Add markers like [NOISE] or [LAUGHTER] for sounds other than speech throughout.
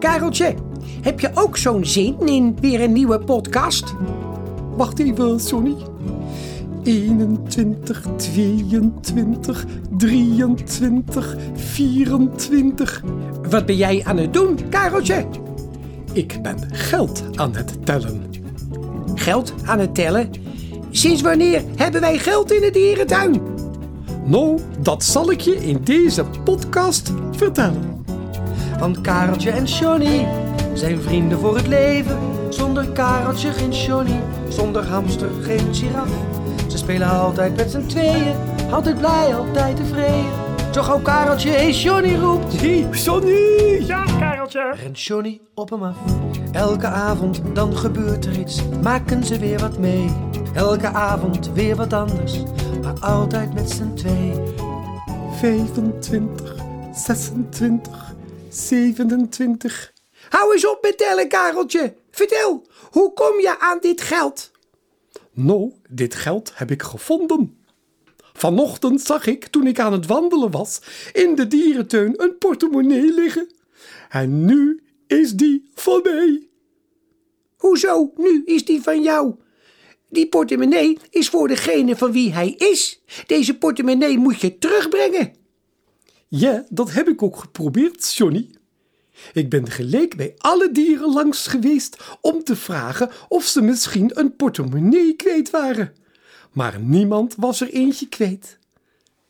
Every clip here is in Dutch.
Kareltje, heb je ook zo'n zin in weer een nieuwe podcast? Wacht even, Sonny. 21, 22, 23, 24. Wat ben jij aan het doen, Kareltje? Ik ben geld aan het tellen. Geld aan het tellen? Sinds wanneer hebben wij geld in de dierentuin? Nou, dat zal ik je in deze podcast vertellen. Want Kareltje en Johnny zijn vrienden voor het leven. Zonder Kareltje geen Johnny, zonder hamster geen giraf. Ze spelen altijd met z'n tweeën, altijd blij, altijd tevreden. Zo gauw Kareltje hey Johnny roept, Hey, Sonny! Ja, Kareltje. rent Johnny op hem af. Elke avond dan gebeurt er iets, maken ze weer wat mee. Elke avond weer wat anders, maar altijd met z'n twee. 25, 26, 27. Hou eens op met tellen, Kareltje. Vertel, hoe kom je aan dit geld? Nou, dit geld heb ik gevonden. Vanochtend zag ik, toen ik aan het wandelen was, in de dierentuin een portemonnee liggen. En nu is die van mij. Hoezo, nu is die van jou? Die portemonnee is voor degene van wie hij is. Deze portemonnee moet je terugbrengen. Ja, dat heb ik ook geprobeerd, Johnny. Ik ben gelijk bij alle dieren langs geweest om te vragen of ze misschien een portemonnee kwijt waren. Maar niemand was er eentje kwijt.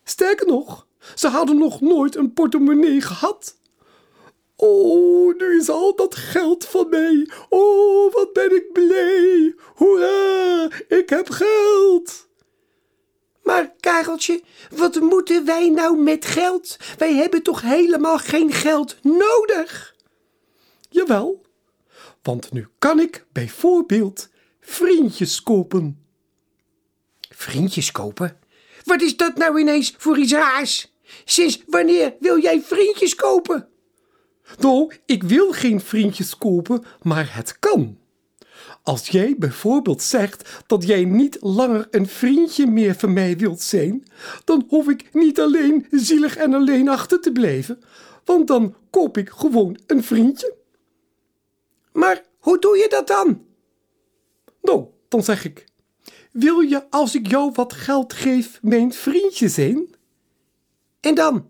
Sterker nog, ze hadden nog nooit een portemonnee gehad. Oh, nu is al dat geld van mij. Oh, wat ben ik blij. Hoera, ik heb geld. Maar Kareltje, wat moeten wij nou met geld? Wij hebben toch helemaal geen geld nodig? Jawel, want nu kan ik bijvoorbeeld vriendjes kopen. Vriendjes kopen? Wat is dat nou ineens voor iets raars? Sinds wanneer wil jij vriendjes kopen? Nou, ik wil geen vriendjes kopen, maar het kan. Als jij bijvoorbeeld zegt dat jij niet langer een vriendje meer van mij wilt zijn, dan hoef ik niet alleen zielig en alleen achter te blijven, want dan koop ik gewoon een vriendje. Maar hoe doe je dat dan? Nou, dan zeg ik: Wil je als ik jou wat geld geef, mijn vriendje zijn? En dan?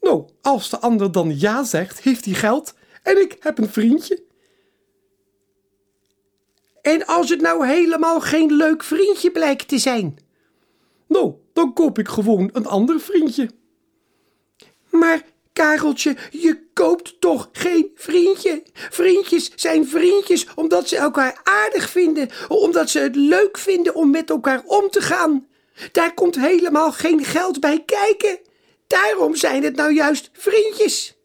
Nou, als de ander dan ja zegt, heeft hij geld en ik heb een vriendje. En als het nou helemaal geen leuk vriendje blijkt te zijn? Nou, dan koop ik gewoon een ander vriendje. Maar Kareltje, je koopt toch geen vriendje? Vriendjes zijn vriendjes omdat ze elkaar aardig vinden, omdat ze het leuk vinden om met elkaar om te gaan. Daar komt helemaal geen geld bij kijken. Daarom zijn het nou juist vriendjes.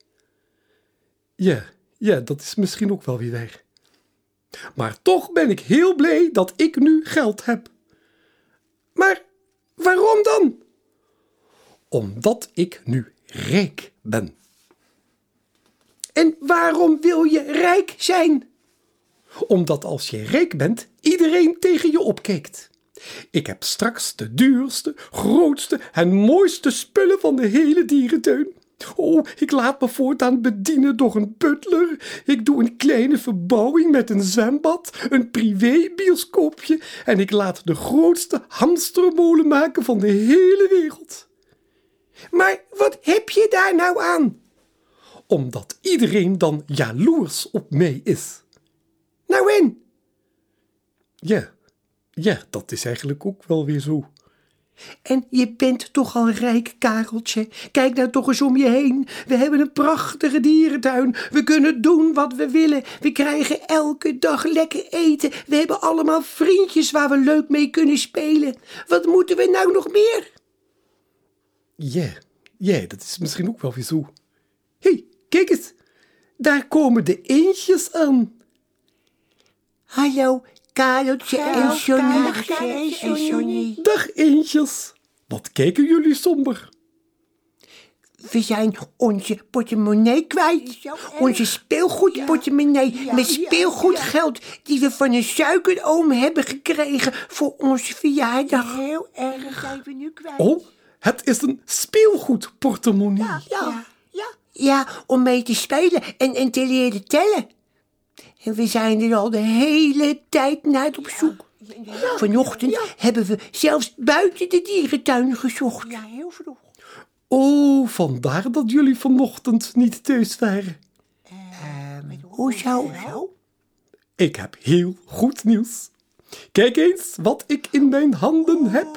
Ja, ja, dat is misschien ook wel weer waar. Maar toch ben ik heel blij dat ik nu geld heb. Maar waarom dan? Omdat ik nu rijk ben. En waarom wil je rijk zijn? Omdat als je rijk bent, iedereen tegen je opkijkt. Ik heb straks de duurste, grootste en mooiste spullen van de hele dierentuin. Oh, ik laat me voortaan bedienen door een butler. Ik doe een kleine verbouwing met een zwembad, een privébioscoopje en ik laat de grootste hamstermolen maken van de hele wereld. Maar wat heb je daar nou aan? Omdat iedereen dan jaloers op mij is. Nou en? Ja, ja, dat is eigenlijk ook wel weer zo. En je bent toch al rijk, Kareltje. Kijk nou toch eens om je heen. We hebben een prachtige dierentuin. We kunnen doen wat we willen. We krijgen elke dag lekker eten. We hebben allemaal vriendjes waar we leuk mee kunnen spelen. Wat moeten we nou nog meer? Ja, ja, dat is misschien ook wel weer zo. Hé, hey, kijk eens. Daar komen de eendjes aan. Hallo, Kareltje en Johnny. Dag eendjes. Wat kijken jullie somber? We zijn onze portemonnee kwijt. Onze speelgoedportemonnee met speelgoedgeld die we van een suikeroom hebben gekregen voor onze verjaardag. Heel erg zijn we nu kwijt. Oh, het is een speelgoedportemonnee. Ja, ja. Ja, om mee te spelen en, en te leren tellen. En we zijn er al de hele tijd naar op zoek. Vanochtend hebben we zelfs buiten de dierentuin gezocht. Ja, heel vroeg. Oh, vandaar dat jullie vanochtend niet thuis waren. Hoe zou... Ik heb heel goed nieuws. Kijk eens wat ik in mijn handen heb.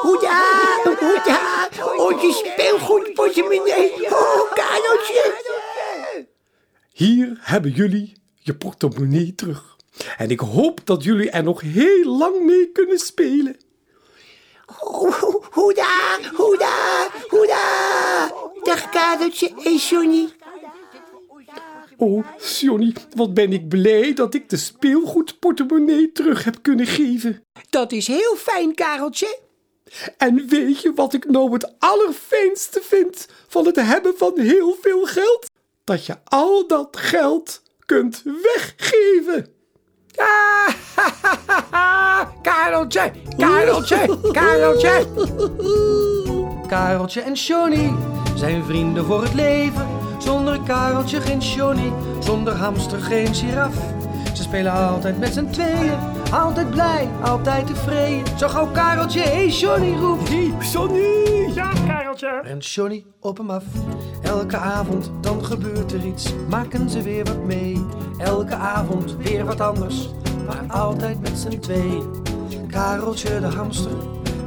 Hoeda, hoeda, onze speelgoedportemonnee. Oh, Kareltje. Hier hebben jullie je portemonnee terug. En ik hoop dat jullie er nog heel lang mee kunnen spelen. Ho- Hoeda, hoeda, hoeda. Dag Kareltje en Johnny. Oh, Johnny, wat ben ik blij dat ik de speelgoedportemonnee terug heb kunnen geven. Dat is heel fijn, Kareltje. En weet je wat ik nou het allerfijnste vind van het hebben van heel veel geld? Dat je al dat geld kunt weggeven. Ha. [LAUGHS] Kareltje, Kareltje, Kareltje. Kareltje en Johnny zijn vrienden voor het leven. Zonder Kareltje geen Johnny, zonder hamster geen giraf. Ze spelen altijd met z'n tweeën, altijd blij, altijd tevreden. Zo gauw Kareltje, hey Johnny roept. Hey, Johnny! Ja, Kareltje. Rent Johnny op hem af. Elke avond dan gebeurt er iets, maken ze weer wat mee. Elke avond weer wat anders, maar altijd met z'n tweeën. Kareltje de hamster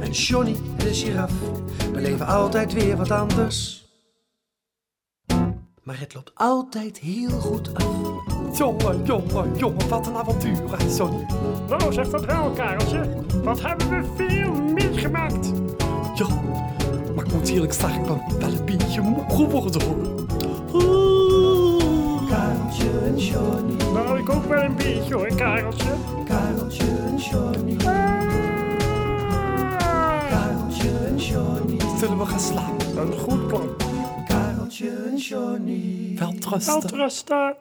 en Johnny de giraf beleven altijd weer wat anders. Maar het loopt altijd heel goed af. Jongen, jongen, jongen, wat een avontuur, hè, Johnny. Nou, zeg dat wel, Kareltje. Wat hebben we veel meegemaakt. Ja, maar ik moet eerlijk zeggen, ik ben wel een beetje moe geworden, hoor. Kareltje en Johnny, Nou, ik ook wel een beetje hoor, Kareltje. Kareltje en Johnny, Ah, Kareltje en Johnny, Zullen we gaan slapen? een goed plan. Kareltje en Johnny. Wel trusten. Welterusten.